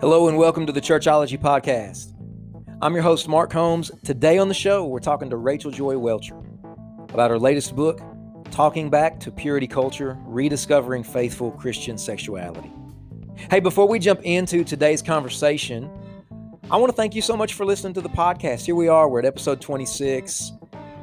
Hello and welcome to the Churchology Podcast. I'm your host, Mark Holmes. Today on the show, we're talking to Rachel Joy Welcher about her latest book, Talking Back to Purity Culture Rediscovering Faithful Christian Sexuality. Hey, before we jump into today's conversation, I want to thank you so much for listening to the podcast. Here we are, we're at episode 26.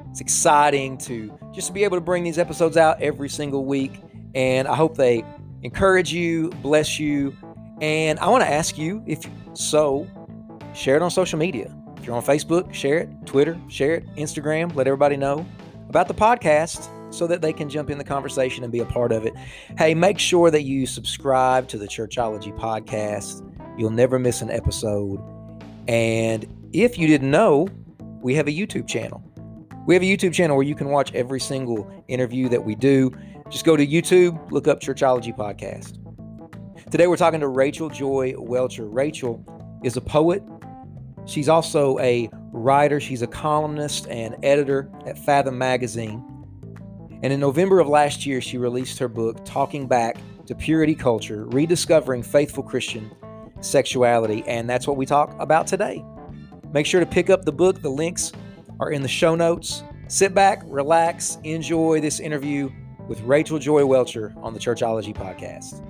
It's exciting to just be able to bring these episodes out every single week, and I hope they encourage you, bless you, and I want to ask you if so, share it on social media. If you're on Facebook, share it, Twitter, share it, Instagram, let everybody know about the podcast so that they can jump in the conversation and be a part of it. Hey, make sure that you subscribe to the Churchology podcast. You'll never miss an episode. And if you didn't know, we have a YouTube channel. We have a YouTube channel where you can watch every single interview that we do. Just go to YouTube, look up Churchology Podcast. Today we're talking to Rachel Joy Welcher. Rachel is a poet. She's also a writer. She's a columnist and editor at Fathom Magazine. And in November of last year, she released her book, Talking Back to Purity Culture Rediscovering Faithful Christian Sexuality. And that's what we talk about today. Make sure to pick up the book. The links are in the show notes. Sit back, relax, enjoy this interview with Rachel Joy Welcher on the Churchology Podcast.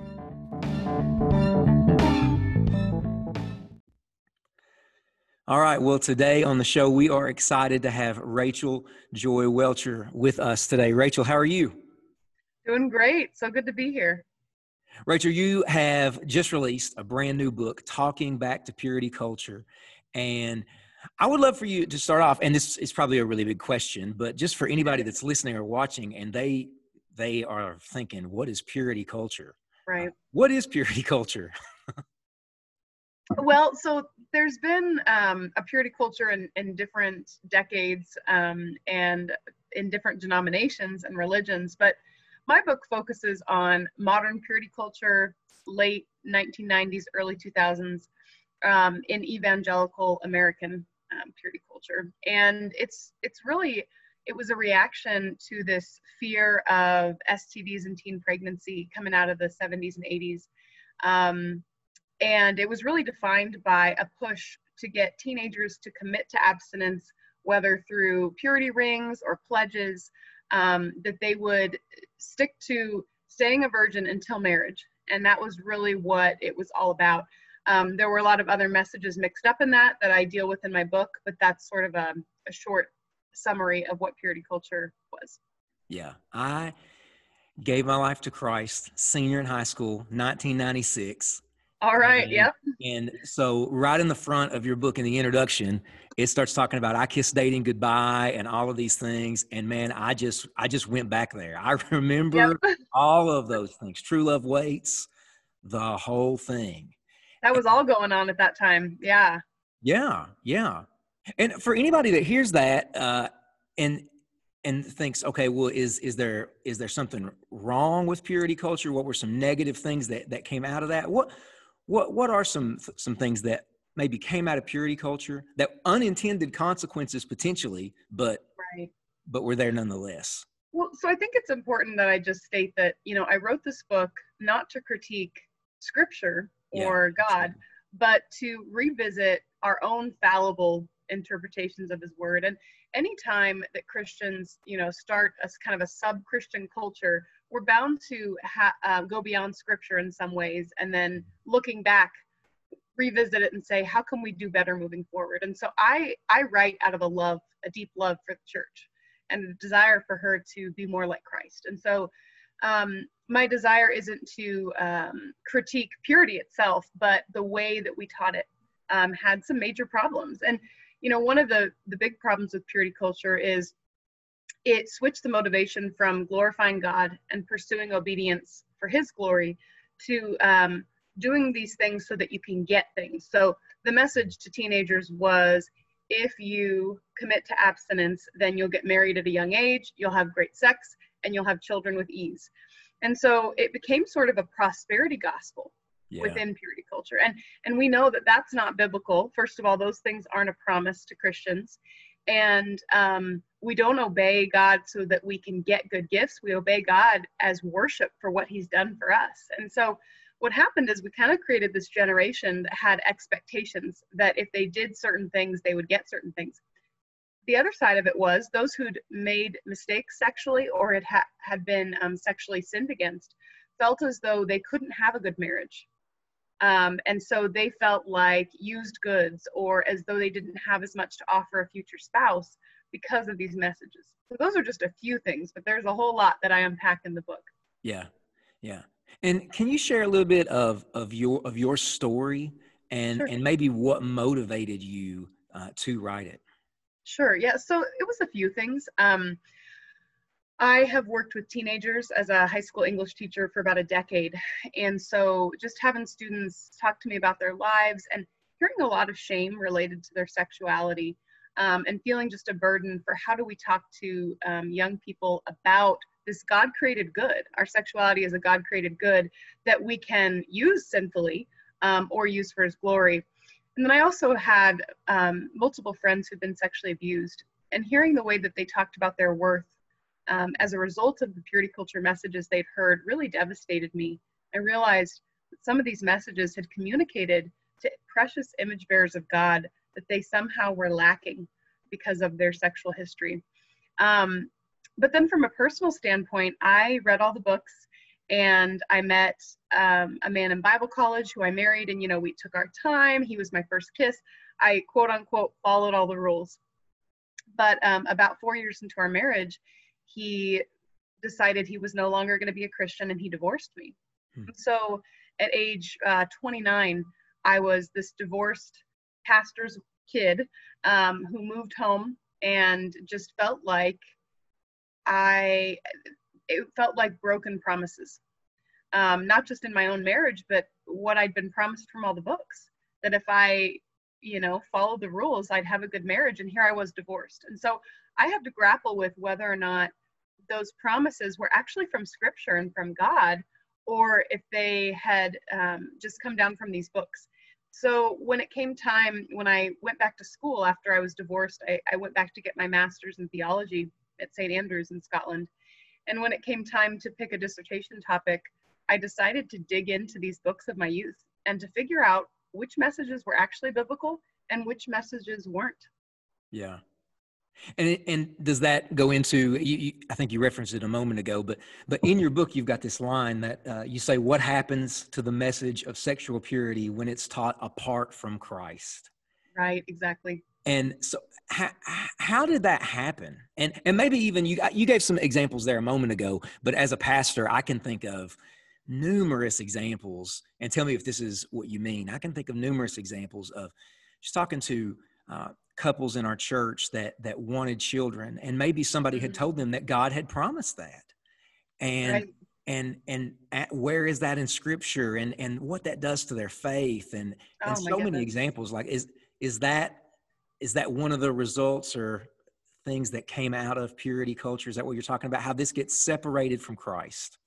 All right. Well, today on the show, we are excited to have Rachel Joy Welcher with us today. Rachel, how are you? Doing great. So good to be here. Rachel, you have just released a brand new book, Talking Back to Purity Culture. And I would love for you to start off, and this is probably a really big question, but just for anybody that's listening or watching and they they are thinking, what is purity culture? Right. What is purity culture? well, so there's been um, a purity culture in, in different decades um, and in different denominations and religions, but my book focuses on modern purity culture, late 1990s, early 2000s, um, in evangelical American um, purity culture, and it's it's really it was a reaction to this fear of STDs and teen pregnancy coming out of the 70s and 80s. Um, and it was really defined by a push to get teenagers to commit to abstinence, whether through purity rings or pledges, um, that they would stick to staying a virgin until marriage. And that was really what it was all about. Um, there were a lot of other messages mixed up in that that I deal with in my book, but that's sort of a, a short summary of what purity culture was. Yeah, I gave my life to Christ senior in high school, 1996. All right. And, yep. And so, right in the front of your book, in the introduction, it starts talking about I kiss dating goodbye and all of these things. And man, I just I just went back there. I remember yep. all of those things. True love waits, the whole thing. That was all going on at that time. Yeah. Yeah. Yeah. And for anybody that hears that uh, and and thinks, okay, well, is is there is there something wrong with purity culture? What were some negative things that that came out of that? What what what are some some things that maybe came out of purity culture that unintended consequences potentially, but right. but were there nonetheless? Well, so I think it's important that I just state that you know I wrote this book not to critique scripture or yeah, God, but to revisit our own fallible interpretations of his word and anytime that christians you know start a kind of a sub-christian culture we're bound to ha- uh, go beyond scripture in some ways and then looking back revisit it and say how can we do better moving forward? And so i i write out of a love a deep love for the church and a desire for her to be more like christ. And so um, my desire isn't to um, critique purity itself but the way that we taught it um, had some major problems. And you know one of the the big problems with purity culture is it switched the motivation from glorifying god and pursuing obedience for his glory to um, doing these things so that you can get things. So the message to teenagers was if you commit to abstinence then you'll get married at a young age you'll have great sex and you'll have children with ease. And so it became sort of a prosperity gospel yeah. within purity culture. And and we know that that's not biblical. First of all those things aren't a promise to christians and um, we don't obey god so that we can get good gifts we obey god as worship for what he's done for us and so what happened is we kind of created this generation that had expectations that if they did certain things, they would get certain things. The other side of it was those who'd made mistakes sexually or had, ha- had been um, sexually sinned against felt as though they couldn't have a good marriage. Um, and so they felt like used goods or as though they didn't have as much to offer a future spouse because of these messages. So those are just a few things, but there's a whole lot that I unpack in the book. Yeah. Yeah. And can you share a little bit of of your of your story and sure. and maybe what motivated you uh, to write it? Sure. Yeah. So it was a few things. Um, I have worked with teenagers as a high school English teacher for about a decade, and so just having students talk to me about their lives and hearing a lot of shame related to their sexuality. Um, and feeling just a burden for how do we talk to um, young people about this God created good. Our sexuality is a God created good that we can use sinfully um, or use for His glory. And then I also had um, multiple friends who've been sexually abused, and hearing the way that they talked about their worth um, as a result of the purity culture messages they'd heard really devastated me. I realized that some of these messages had communicated to precious image bearers of God that they somehow were lacking because of their sexual history. Um, but then from a personal standpoint, I read all the books and I met um, a man in Bible college who I married, and you know, we took our time. He was my first kiss. I quote unquote followed all the rules. But um, about four years into our marriage, he decided he was no longer going to be a Christian and he divorced me. Hmm. So at age uh, 29, I was this divorced pastor's kid um, who moved home and just felt like I, it felt like broken promises. Um, not just in my own marriage, but what I'd been promised from all the books. That if I, you know, followed the rules, I'd have a good marriage. And here I was divorced. And so I had to grapple with whether or not those promises were actually from scripture and from God, or if they had um, just come down from these books. So when it came time, when I went back to school after I was divorced, I, I went back to get my master's in theology at St. Andrews in Scotland. And when it came time to pick a dissertation topic, I decided to dig into these books of my youth and to figure out which messages were actually biblical and which messages weren't. Yeah. And and does that go into? You, you, I think you referenced it a moment ago, but but in your book you've got this line that uh, you say, "What happens to the message of sexual purity when it's taught apart from Christ?" Right. Exactly. And so, how, how did that happen? And and maybe even you you gave some examples there a moment ago, but as a pastor, I can think of numerous examples. And tell me if this is what you mean. I can think of numerous examples of just talking to uh, couples in our church that that wanted children, and maybe somebody had mm-hmm. told them that God had promised that, and. Right. And and at, where is that in Scripture, and and what that does to their faith, and and oh so goodness. many examples. Like is is that is that one of the results or things that came out of purity culture? Is that what you're talking about? How this gets separated from Christ?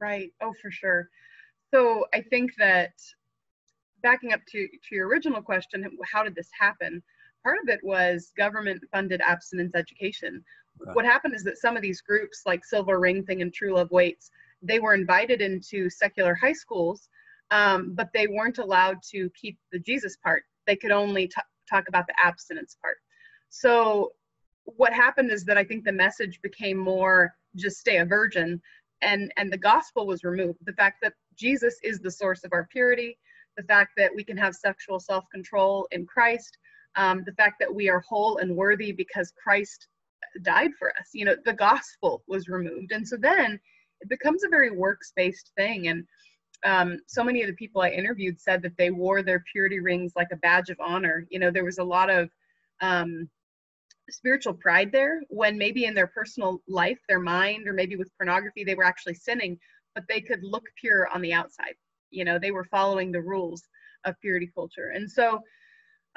Right. Oh, for sure. So I think that backing up to, to your original question, how did this happen? Part of it was government funded abstinence education. What happened is that some of these groups, like Silver Ring Thing and True Love Waits, they were invited into secular high schools, um, but they weren't allowed to keep the Jesus part. They could only t- talk about the abstinence part. So what happened is that I think the message became more just stay a virgin and and the gospel was removed. The fact that Jesus is the source of our purity, the fact that we can have sexual self-control in Christ, um, the fact that we are whole and worthy because Christ died for us. You know, the gospel was removed. And so then it becomes a very works-based thing. And um, so many of the people I interviewed said that they wore their purity rings like a badge of honor. You know, there was a lot of um, spiritual pride there when maybe in their personal life, their mind, or maybe with pornography, they were actually sinning, but they could look pure on the outside. You know, they were following the rules of purity culture. And so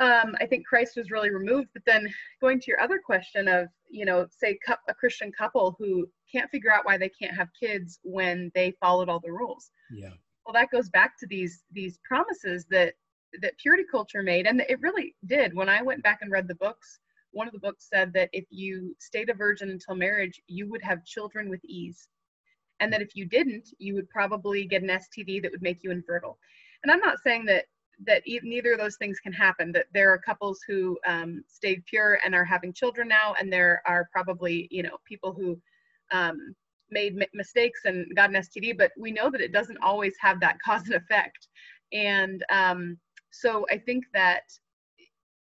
um, I think Christ was really removed. But then going to your other question of, you know, say a Christian couple who can't figure out why they can't have kids when they followed all the rules. Yeah well that goes back to these these promises that that purity culture made and it really did when i went back and read the books one of the books said that if you stayed a virgin until marriage you would have children with ease and that if you didn't, you would probably get an STD that would make you infertile. And I'm not saying that that e- neither of those things can happen. That there are couples who um, stayed pure and are having children now, and there are probably you know people who um, made m- mistakes and got an STD. But we know that it doesn't always have that cause and effect. And um, so I think that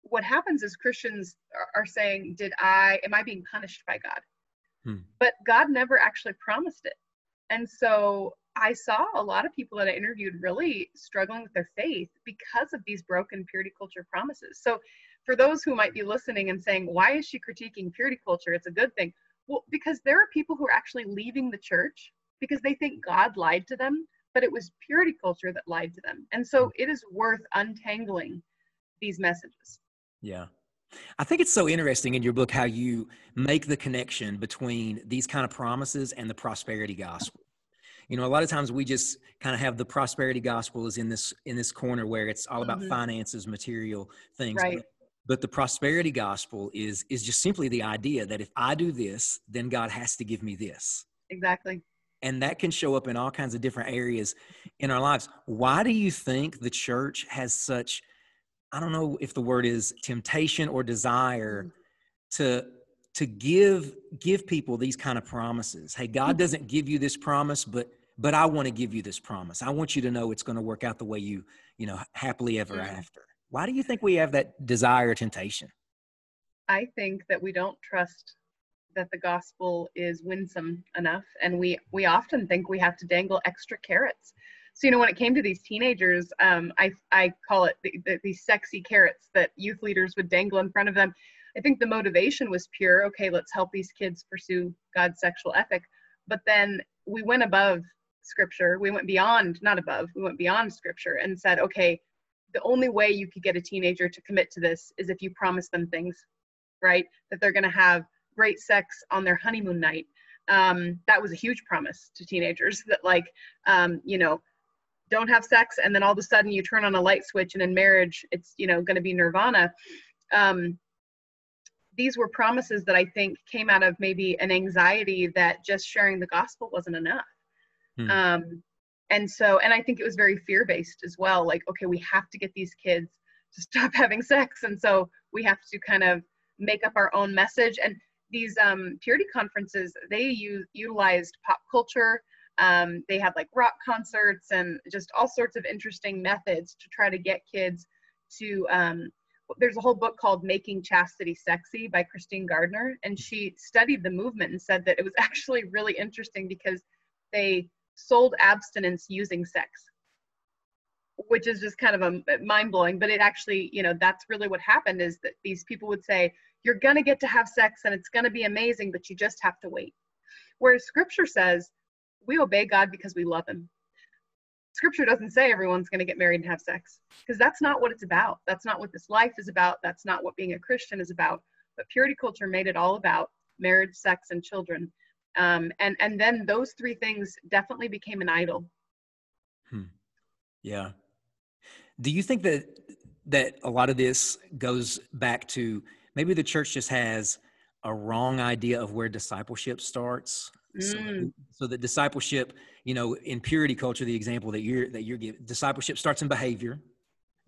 what happens is Christians are, are saying, "Did I? Am I being punished by God?" Hmm. But God never actually promised it. And so I saw a lot of people that I interviewed really struggling with their faith because of these broken purity culture promises. So, for those who might be mm-hmm. listening and saying, why is she critiquing purity culture? It's a good thing. Well, because there are people who are actually leaving the church because they think God lied to them, but it was purity culture that lied to them. And so mm. it is worth untangling these messages. Yeah. I think it's so interesting in your book how you make the connection between these kind of promises and the prosperity gospel you know a lot of times we just kind of have the prosperity gospel is in this in this corner where it's all about mm-hmm. finances material things right. but, but the prosperity gospel is is just simply the idea that if i do this then god has to give me this exactly and that can show up in all kinds of different areas in our lives why do you think the church has such i don't know if the word is temptation or desire mm-hmm. to to give give people these kind of promises. Hey god mm-hmm. doesn't give you this promise but but i want to give you this promise. I want you to know it's going to work out the way you you know happily ever after. Why do you think we have that desire temptation? I think that we don't trust that the gospel is winsome enough and we we often think we have to dangle extra carrots. So you know when it came to these teenagers um, I, I call it the, the, these sexy carrots that youth leaders would dangle in front of them I think the motivation was pure. Okay, let's help these kids pursue God's sexual ethic. But then we went above scripture. We went beyond, not above, we went beyond scripture and said, okay, the only way you could get a teenager to commit to this is if you promise them things, right? That they're going to have great sex on their honeymoon night. Um, that was a huge promise to teenagers that, like, um, you know, don't have sex and then all of a sudden you turn on a light switch and in marriage it's you know going to be nirvana um, these were promises that I think came out of maybe an anxiety that just sharing the gospel wasn't enough. Hmm. Um, and so, and I think it was very fear based as well. Like, okay, we have to get these kids to stop having sex. And so we have to kind of make up our own message. And these um, purity conferences, they use, utilized pop culture. Um, they had like rock concerts and just all sorts of interesting methods to try to get kids to um, there's a whole book called Making Chastity Sexy by Christine Gardner, and she studied the movement and said that it was actually really interesting because they sold abstinence using sex, which is just kind of a mind blowing. But it actually, you know, that's really what happened is that these people would say, "You're gonna get to have sex and it's gonna be amazing, but you just have to wait." Whereas Scripture says, we obey God because we love Him scripture doesn't say everyone's going to get married and have sex because that's not what it's about. That's not what this life is about. That's not what being a Christian is about. But purity culture made it all about marriage, sex, and children. Um, and and then those three things definitely became an idol. Hmm. Yeah. Do you think that that a lot of this goes back to maybe the church just has a wrong idea of where discipleship starts? Mm. So, so that discipleship you know in purity culture the example that you're that you're giving discipleship starts in behavior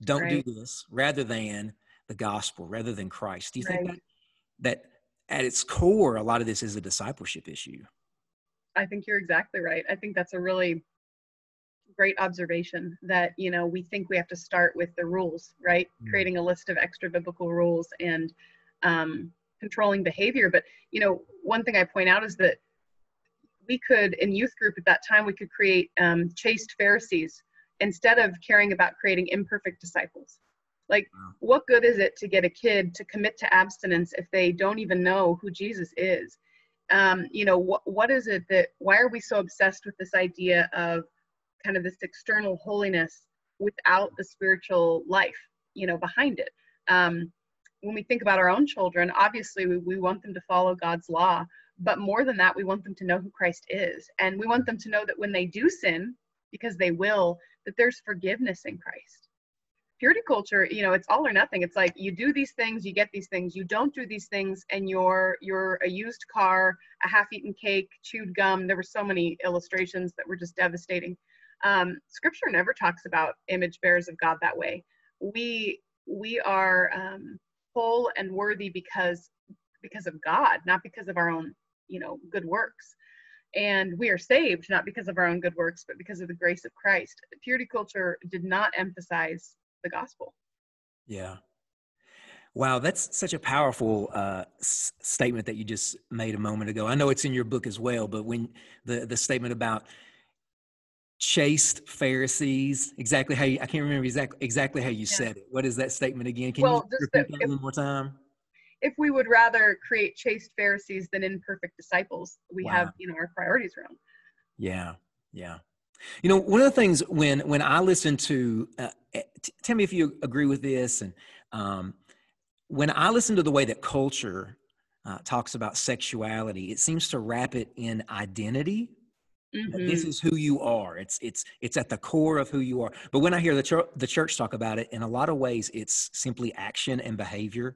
don't right. do this rather than the gospel rather than christ do you right. think that that at its core a lot of this is a discipleship issue i think you're exactly right i think that's a really great observation that you know we think we have to start with the rules right mm. creating a list of extra biblical rules and um, controlling behavior but you know one thing i point out is that we could in youth group at that time we could create um, chaste pharisees instead of caring about creating imperfect disciples. Like wow. what good is it to get a kid to commit to abstinence if they don't even know who jesus is? Um, you know what, what is it that why are we so obsessed with this idea of kind of this external holiness without the spiritual life you know behind it? Um, when we think about our own children obviously we, we want them to follow god's law but more than that, we want them to know who Christ is. And we want them to know that when they do sin, because they will, that there's forgiveness in Christ. purity culture you know it's all or nothing. It's like you do these things you get these things. You don't do these things and you're you're a used car a half-eaten cake chewed gum. There were so many illustrations that were just devastating. Um, scripture never talks about image bearers of god that way. We we are um, whole and worthy because because of god not because of our own you know good works and we are saved not because of our own good works but because of the grace of christ purity culture did not emphasize the gospel. Yeah. Wow, that's such a powerful uh, s- statement that you just made a moment ago. I know it's in your book as well, but when the the statement about chaste Pharisees, exactly how you, I can't remember exactly exactly how you yeah. said it. What is that statement again? Can well, you repeat that if, one more time? If we would rather create chaste Pharisees than imperfect disciples, we wow. have you know our priorities wrong. Yeah, yeah. You know, one of the things when when I listen to, uh, eh, t- tell me if you agree with this, and um, when I listen to the way that culture uh, talks about sexuality, it seems to wrap it in identity. Mm-hmm. This is who you are. It's it's it's at the core of who you are. But when I hear the church the church talk about it, in a lot of ways, it's simply action and behavior.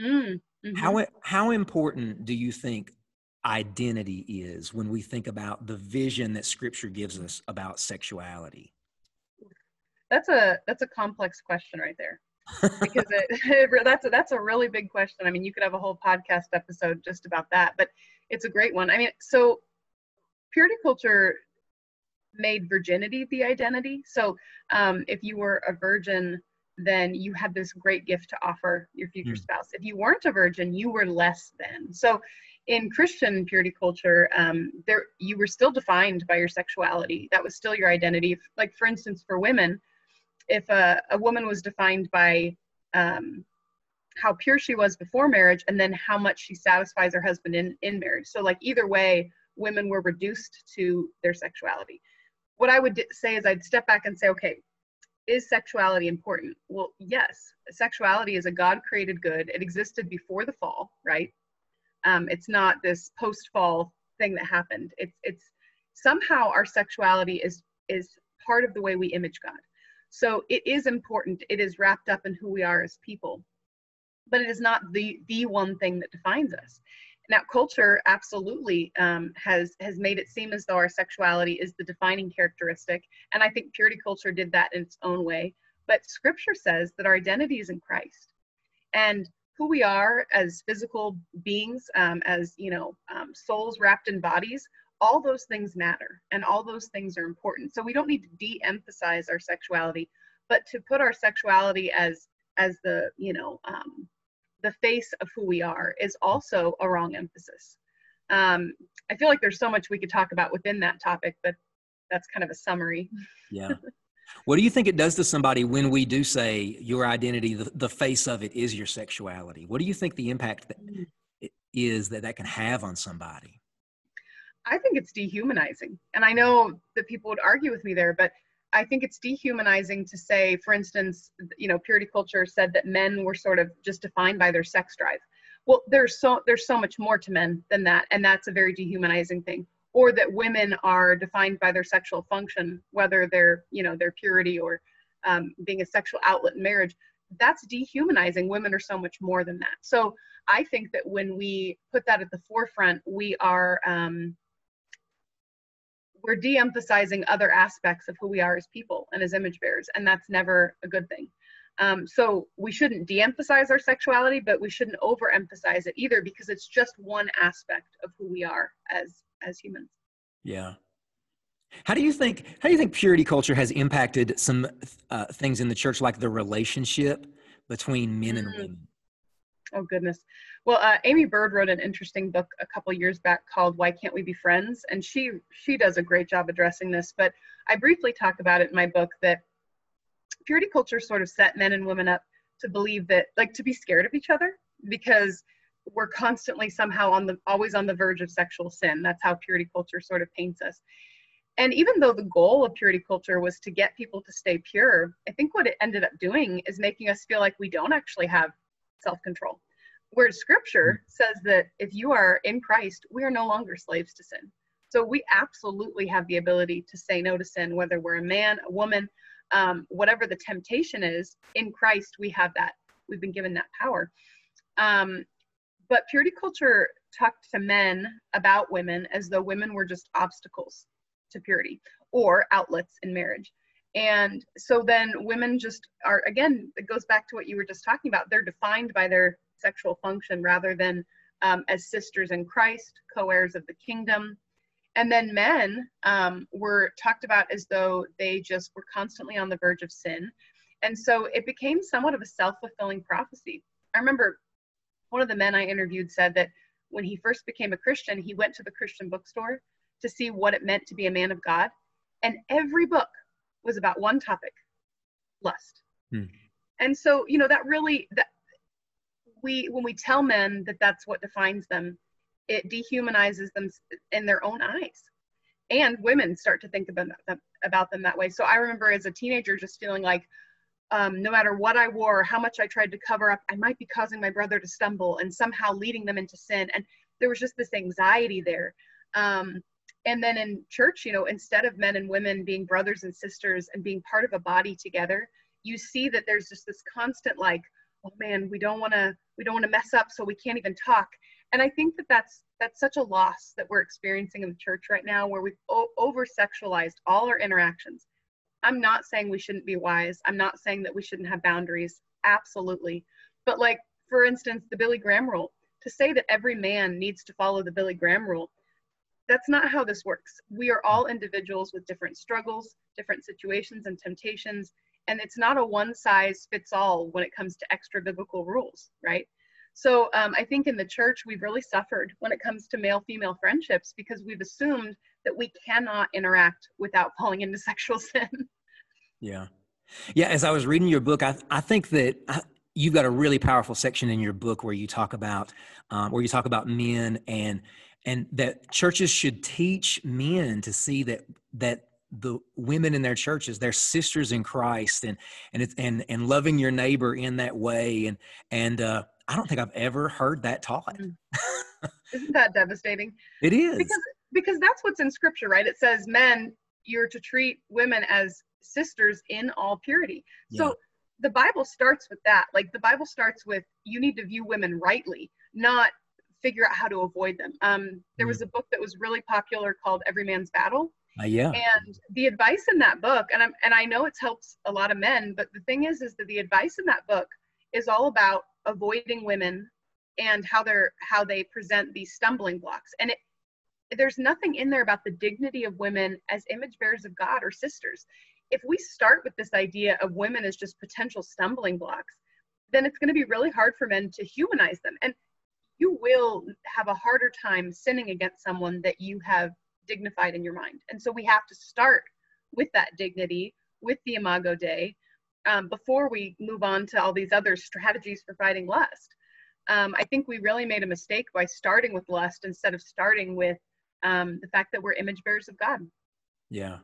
Mm-hmm. How how important do you think identity is when we think about the vision that scripture gives us about sexuality? That's a that's a complex question right there because it, it, that's a, that's a really big question. I mean you could have a whole podcast episode just about that but it's a great one. I mean so purity culture made virginity the identity. So um, if you were a virgin then you had this great gift to offer your future mm. spouse if you weren't a virgin you were less than so in Christian purity culture, um, there you were still defined by your sexuality. That was still your identity. Like for instance, for women, if a, a woman was defined by um, how pure she was before marriage, and then how much she satisfies her husband in in marriage. So like either way, women were reduced to their sexuality. What I would say is I'd step back and say, okay, is sexuality important? Well, yes. Sexuality is a God created good. It existed before the fall, right? Um, it's not this post-fall thing that happened. It's it's somehow our sexuality is is part of the way we image God. So it is important. It is wrapped up in who we are as people, but it is not the the one thing that defines us. Now, culture absolutely um, has has made it seem as though our sexuality is the defining characteristic, and I think purity culture did that in its own way. But Scripture says that our identity is in Christ, and who we are as physical beings, um, as you know, um, souls wrapped in bodies, all those things matter and all those things are important. So we don't need to de-emphasize our sexuality, but to put our sexuality as as the you know um, the face of who we are is also a wrong emphasis. Um, I feel like there's so much we could talk about within that topic, but that's kind of a summary. Yeah. What do you think it does to somebody when we do say your identity, the, the face of it is your sexuality? What do you think the impact that mm. is that that can have on somebody? I think it's dehumanizing. And I know that people would argue with me there, but I think it's dehumanizing to say, for instance, you know, purity culture said that men were sort of just defined by their sex drive. Well, there's so there's so much more to men than that, and that's a very dehumanizing thing or that women are defined by their sexual function, whether they're, you know, their purity or um, being a sexual outlet in marriage, that's dehumanizing. Women are so much more than that. So I think that when we put that at the forefront, we are um, we're de-emphasizing other aspects of who we are as people and as image bearers, and that's never a good thing. Um, so we shouldn't de-emphasize our sexuality, but we shouldn't overemphasize it either because it's just one aspect of who we are as as humans. Yeah. How do you think how do you think purity culture has impacted some uh, things in the church, like the relationship between men and mm. women? Oh goodness. Well, uh, Aimee Byrd wrote an interesting book a couple years back called "Why Can't We Be Friends," and she she does a great job addressing this. But I briefly talk about it in my book that purity culture sort of set men and women up to believe that like to be scared of each other because we're constantly somehow on the always on the verge of sexual sin. That's how purity culture sort of paints us. And even though the goal of purity culture was to get people to stay pure, I think what it ended up doing is making us feel like we don't actually have self control. where scripture mm. says that if you are in Christ, we are no longer slaves to sin. So we absolutely have the ability to say no to sin, whether we're a man, a woman, um, whatever the temptation is. In Christ, we have that. We've been given that power. Um, but purity culture talked to men about women as though women were just obstacles to purity or outlets in marriage. And so then women just are, again, it goes back to what you were just talking about. They're defined by their sexual function rather than um, as sisters in Christ, co heirs of the kingdom. And then men um, were talked about as though they just were constantly on the verge of sin. And so it became somewhat of a self fulfilling prophecy. I remember one of the men I interviewed said that when he first became a Christian, he went to the Christian bookstore to see what it meant to be a man of God. And every book was about one topic lust. Hmm. And so, you know, that really, that we, when we tell men that that's what defines them, it dehumanizes them in their own eyes. And women start to think about them, about them that way. So I remember as a teenager just feeling like, um, no matter what I wore, how much I tried to cover up, I might be causing my brother to stumble and somehow leading them into sin. And there was just this anxiety there. Um, and then in church, you know, instead of men and women being brothers and sisters and being part of a body together, you see that there's just this constant like, oh man, we don't want to, we don't want to mess up, so we can't even talk. And I think that that's that's such a loss that we're experiencing in the church right now, where we've o- over sexualized all our interactions I'm not saying we shouldn't be wise. I'm not saying that we shouldn't have boundaries. Absolutely. But, like, for instance, the Billy Graham rule, to say that every man needs to follow the Billy Graham rule, that's not how this works. We are all individuals with different struggles, different situations, and temptations. And it's not a one size fits all when it comes to extra biblical rules, right? So um, I think in the church, we've really suffered when it comes to male female friendships because we've assumed that we cannot interact without falling into sexual sin. Yeah. Yeah. As I was reading your book, I, I think that I, you've got a really powerful section in your book where you talk about, um, where you talk about men and, and that churches should teach men to see that, that the women in their churches they're sisters in christ and and it's and and loving your neighbor in that way and and uh i don't think i've ever heard that taught mm. isn't that devastating it is because because that's what's in scripture, right? It says, men, you're to treat women as sisters in all purity. Yeah. So the Bible starts with that. Like the Bible starts with you need to view women rightly, not figure out how to avoid them. Um, there mm. was a book that was really popular called Every Man's Battle. Uh, yeah. And the advice in that book, and I'm and I know it's helped a lot of men, but the thing is, is that the advice in that book is all about avoiding women and how they're how they present these stumbling blocks. And it there's nothing in there about the dignity of women as image bearers of God or sisters. If we start with this idea of women as just potential stumbling blocks, then it's going to be really hard for men to humanize them. And you will have a harder time sinning against someone that you have dignified in your mind. And so we have to start with that dignity, with the Imago Dei, um, before we move on to all these other strategies for fighting lust. Um, I think we really made a mistake by starting with lust instead of starting with um, the fact that we're image bearers of God. Yeah.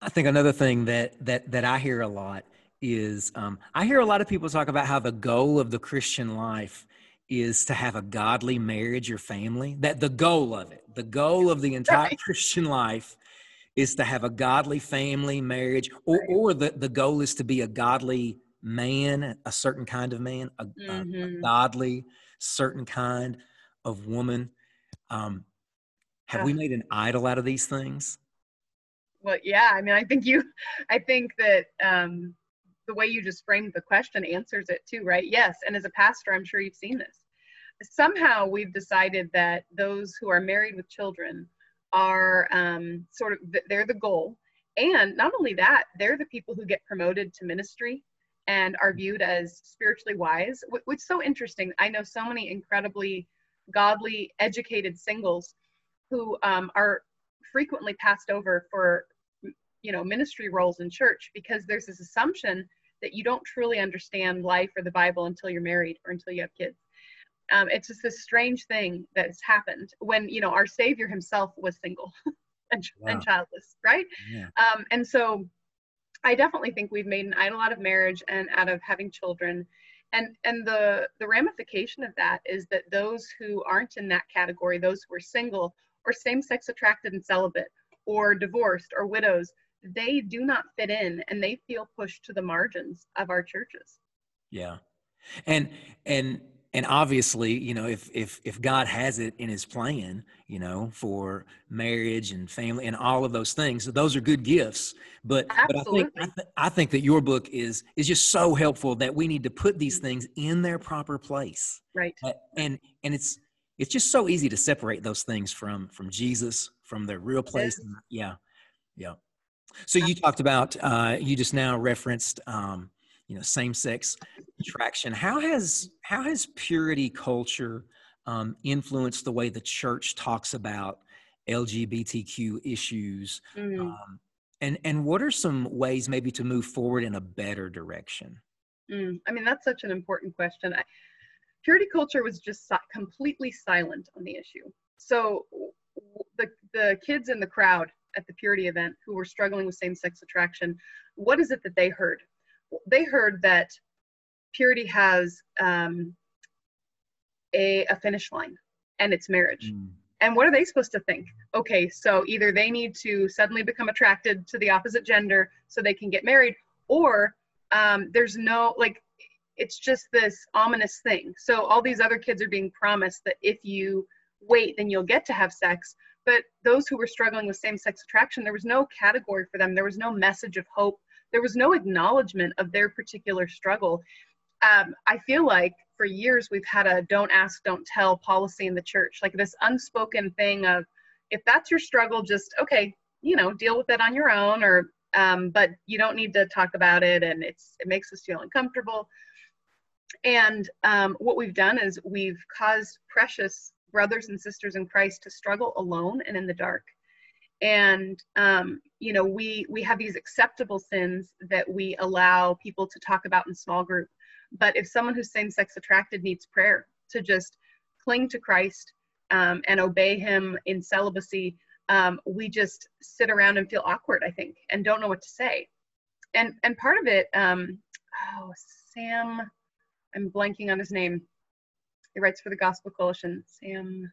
I think another thing that that that I hear a lot is um, I hear a lot of people talk about how the goal of the Christian life is to have a godly marriage or family. That the goal of it, the goal of the entire right. Christian life is to have a godly family, marriage, or, or the, the goal is to be a godly man, a certain kind of man, a, mm-hmm. a, godly, certain kind of woman. Um, have we made an idol out of these things? Well, yeah. I mean, I think you, I think that um, the way you just framed the question answers it too, right? Yes. And as a pastor, I'm sure you've seen this. Somehow we've decided that those who are married with children are um, sort of, they're the goal. And not only that, they're the people who get promoted to ministry and are viewed as spiritually wise, which is so interesting. I know so many incredibly godly, educated singles who um, are frequently passed over for you know ministry roles in church because there's this assumption that you don't truly understand life or the bible until you're married or until you have kids um, it's just this strange thing that's happened when you know our savior himself was single and, wow. and, childless right yeah. um, and so i definitely think we've made an idol out of marriage and out of having children and and the the ramification of that is that those who aren't in that category those who are single or same sex attracted and celibate or divorced or widows, they do not fit in and they feel pushed to the margins of our churches. Yeah. And, and, and obviously you know if if if god has it in his plan you know for marriage and family and all of those things those are good gifts. But Absolutely. but i think I, th- I think that your book is is just so helpful that we need to put these things in their proper place. Right. Uh, and and it's it's just so easy to separate those things from from jesus from their real place. Yeah. Yeah so you talked about uh you just now referenced um you know same-sex attraction how has how has purity culture um, influenced the way the church talks about lgbtq issues mm. um, and and what are some ways maybe to move forward in a better direction mm. i mean that's such an important question I, purity culture was just completely silent on the issue so the the kids in the crowd at the purity event who were struggling with same-sex attraction what is it that they heard they heard that purity has um, a, a finish line and it's marriage. Mm. And what are they supposed to think? Okay, so either they need to suddenly become attracted to the opposite gender so they can get married, or um, there's no, like, it's just this ominous thing. So all these other kids are being promised that if you wait, then you'll get to have sex. But those who were struggling with same sex attraction, there was no category for them. There was no message of hope there was no acknowledgement of their particular struggle. Um, I feel like for years we've had a don't ask, don't tell policy in the church, like this unspoken thing of if that's your struggle, just okay, you know, deal with it on your own, or um, but you don't need to talk about it, and it's it makes us feel uncomfortable. And um, what we've done is we've caused precious brothers and sisters in Christ to struggle alone and in the dark. And um, you know we we have these acceptable sins that we allow people to talk about in small group. But if someone who's same sex attracted needs prayer to just cling to christ um, and obey him in celibacy um, we just sit around and feel awkward i think and don't know what to say. And and part of it um, oh sam i'm blanking on his name he writes for the gospel coalition sam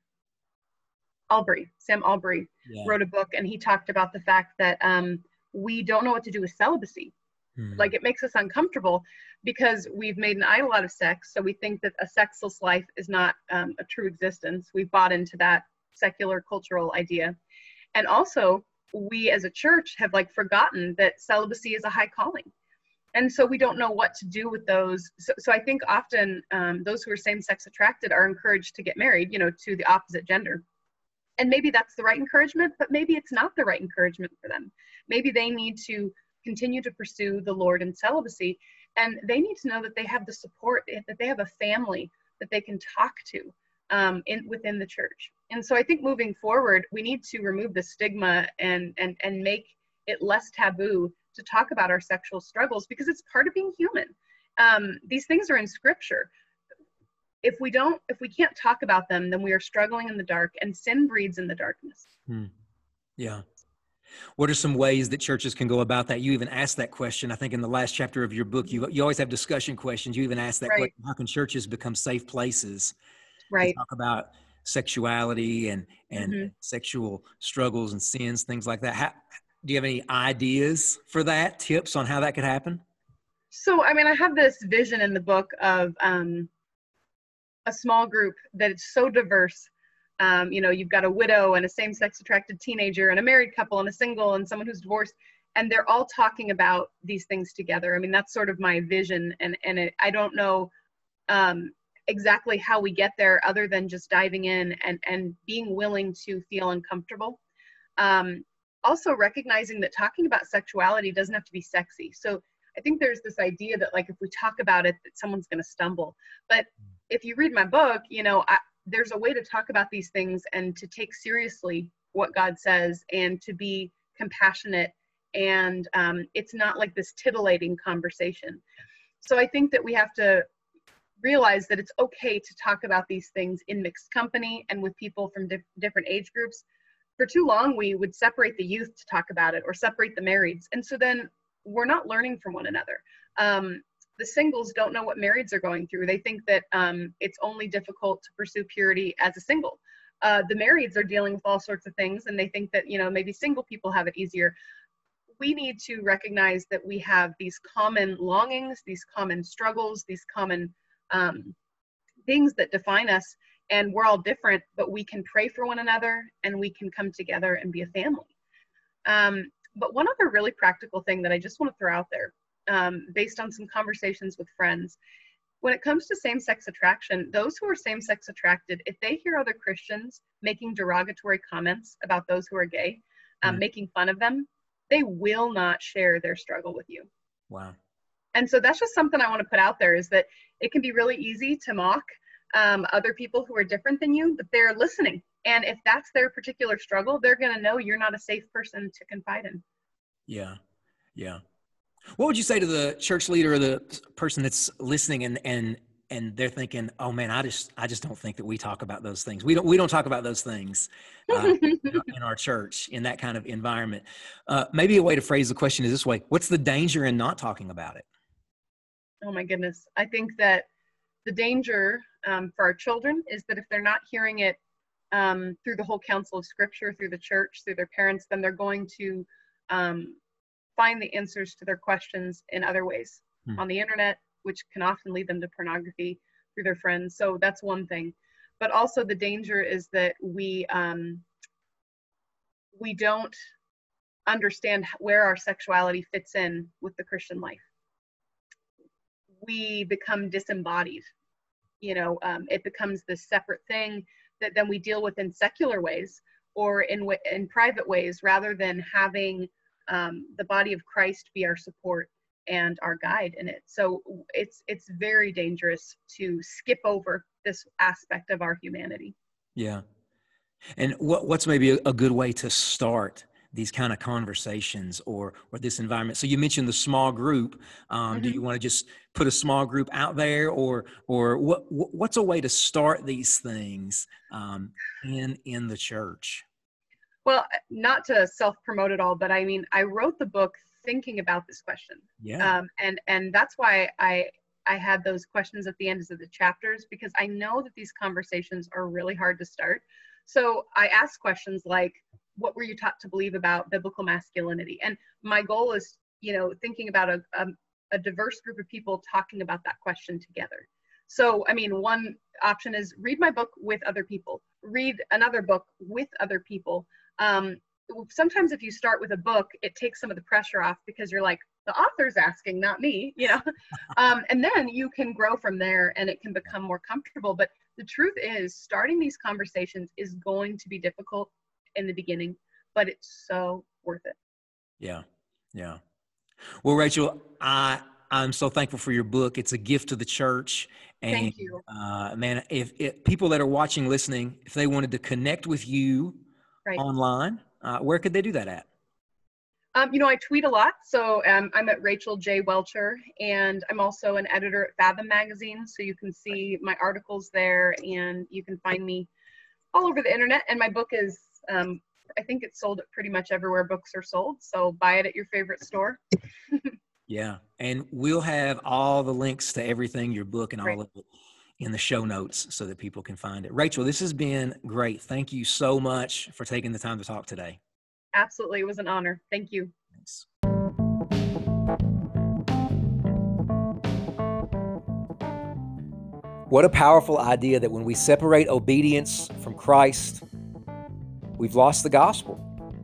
Allberry, Sam Allberry, yeah. wrote a book, and he talked about the fact that um, we don't know what to do with celibacy. Hmm. Like it makes us uncomfortable because we've made an idol out of sex. So we think that a sexless life is not um, a true existence. We've bought into that secular cultural idea. And also, we as a church have like forgotten that celibacy is a high calling. And so we don't know what to do with those. So, so I think often um, those who are same sex attracted are encouraged to get married, you know, to the opposite gender. And maybe that's the right encouragement but maybe it's not the right encouragement for them. Maybe they need to continue to pursue the lord in celibacy and they need to know that they have the support that they have a family that they can talk to um, in within the church. And so i think moving forward we need to remove the stigma and and and make it less taboo to talk about our sexual struggles because it's part of being human. Um, these things are in scripture. If we don't if we can't talk about them then we are struggling in the dark and sin breeds in the darkness. Hmm. yeah. What are some ways that churches can go about that? You even asked that question i think in the last chapter of your book. You, you always have discussion questions. You even asked that right. question. How can churches become safe places right. talk about sexuality and and mm-hmm. sexual struggles and sins things like that? How, do you have any ideas for that tips on how that could happen so i mean i have this vision in the book of um, a small group that is so diverse. Um, you know, you've got a widow and a same-sex attracted teenager and a married couple and a single and someone who's divorced, and they're all talking about these things together. I mean, that's sort of my vision, and and it, I don't know um, exactly how we get there, other than just diving in and and being willing to feel uncomfortable. Um, also recognizing that talking about sexuality doesn't have to be sexy. So I think there's this idea that like if we talk about it, that someone's going to stumble. But if you read my book, you know, I, there's a way to talk about these things and to take seriously what God says and to be compassionate. And um, it's not like this titillating conversation. So I think that we have to realize that it's okay to talk about these things in mixed company and with people from di- different age groups. For too long, we would separate the youth to talk about it or separate the marrieds. And so then we're not learning from one another. Um, the singles don't know what marrieds are going through. They think that um, it's only difficult to pursue purity as a single. uh, the marrieds are dealing with all sorts of things and they think that you know maybe single people have it easier we need to recognize that we have these common longings these common struggles these common um, things that define us and we're all different but we can pray for one another and we can come together and be a family um, but one other really practical thing that i just want to throw out there um, based on some conversations with friends when it comes to same sex attraction, those who are same sex attracted, if they hear other Christians making derogatory comments about those who are gay, um, mm. making fun of them, they will not share their struggle with you. Wow. And so that's just something I want to put out there is that it can be really easy to mock um, other people who are different than you, but they're listening. And if that's their particular struggle, they're going to know you're not a safe person to confide in. Yeah. Yeah. What would you say to the church leader or the person that's listening and and and they're thinking, "Oh man, I just I just don't think that we talk about those things. We don't we don't talk about those things uh, in our church in that kind of environment." Uh, maybe a way to phrase the question is this way: What's the danger in not talking about it? Oh my goodness, I think that the danger um, for our children is that if they're not hearing it um, through the whole counsel of Scripture, through the church, through their parents, then they're going to um, find the answers to their questions in other ways hmm. on the internet, which can often lead them to pornography through their friends. So that's one thing. But also the danger is that we um, we don't understand where our sexuality fits in with the Christian life. We become disembodied. You know, um, it becomes this separate thing that then we deal with in secular ways or in in private ways, rather than having um, the body of Christ be our support and our guide in it. So it's it's very dangerous to skip over this aspect of our humanity. Yeah. And what what's maybe a, a good way to start these kind of conversations or or this environment? So you mentioned the small group. Um, mm-hmm. Do you want to just put a small group out there, or or what what's a way to start these things um, in in the church? Well, not to self promote at all, but I mean, I wrote the book thinking about this question. Yeah. Um, and and that's why I I had those questions at the ends of the chapters because I know that these conversations are really hard to start. So I ask questions like, what were you taught to believe about biblical masculinity? And my goal is, you know, thinking about a, a, a diverse group of people talking about that question together. So, I mean, one option is read my book with other people, read another book with other people um, sometimes if you start with a book it takes some of the pressure off because you're like the author's asking not me you know um, and then you can grow from there and it can become more comfortable but the truth is starting these conversations is going to be difficult in the beginning but it's so worth it yeah yeah well rachel i i'm so thankful for your book it's a gift to the church and Thank you. Uh, man if, if people that are watching listening if they wanted to connect with you right. online, uh, where could they do that at? Um, you know, I tweet a lot, so um, I'm at Rachel J. Welcher, and I'm also an editor at Fathom Magazine, so you can see my articles there, and you can find me all over the internet. And my book is, um, I think it's sold at pretty much everywhere books are sold, so buy it at your favorite store. yeah, and we'll have all the links to everything, your book, and all of it in the show notes so that people can find it. Rachel, this has been great. Thank you so much for taking the time to talk today. Absolutely. It was an honor. Thank you. Thanks. What a powerful idea that when we separate obedience from Christ, we've lost the gospel.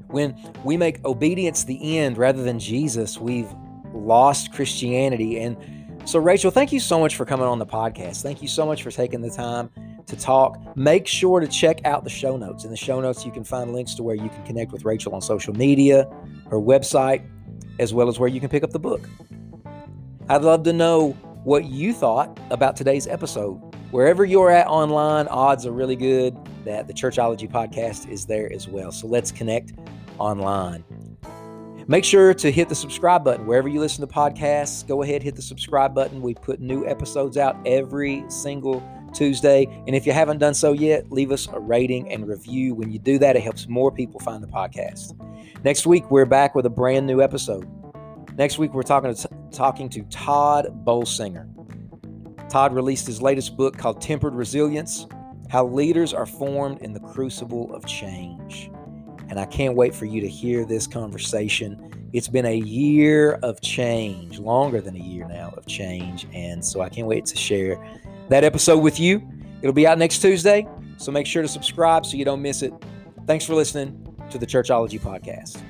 When we make obedience the end rather than Jesus, we've lost Christianity. And so, Rachel, thank you so much for coming on the podcast. Thank you so much for taking the time to talk. Make sure to check out the show notes. In the show notes, you can find links to where you can connect with Rachel on social media, her website, as well as where you can pick up the book. I'd love to know what you thought about today's episode. Wherever you're at online, odds are really good that the Churchology podcast is there as well. So let's connect online. Make sure to hit the subscribe button wherever you listen to podcasts. Go ahead, hit the subscribe button. We put new episodes out every single Tuesday. And if you haven't done so yet, leave us a rating and review. When you do that, it helps more people find the podcast. Next week, we're back with a brand new episode. Next week, we're talking to, talking to Tod Bolsinger. Tod released his latest book called Tempered Resilience how leaders are formed in the crucible of change. And I can't wait for you to hear this conversation. It's been a year of change, longer than a year now of change. And so I can't wait to share that episode with you. It'll be out next Tuesday. So make sure to subscribe so you don't miss it. Thanks for listening to the Churchology Podcast.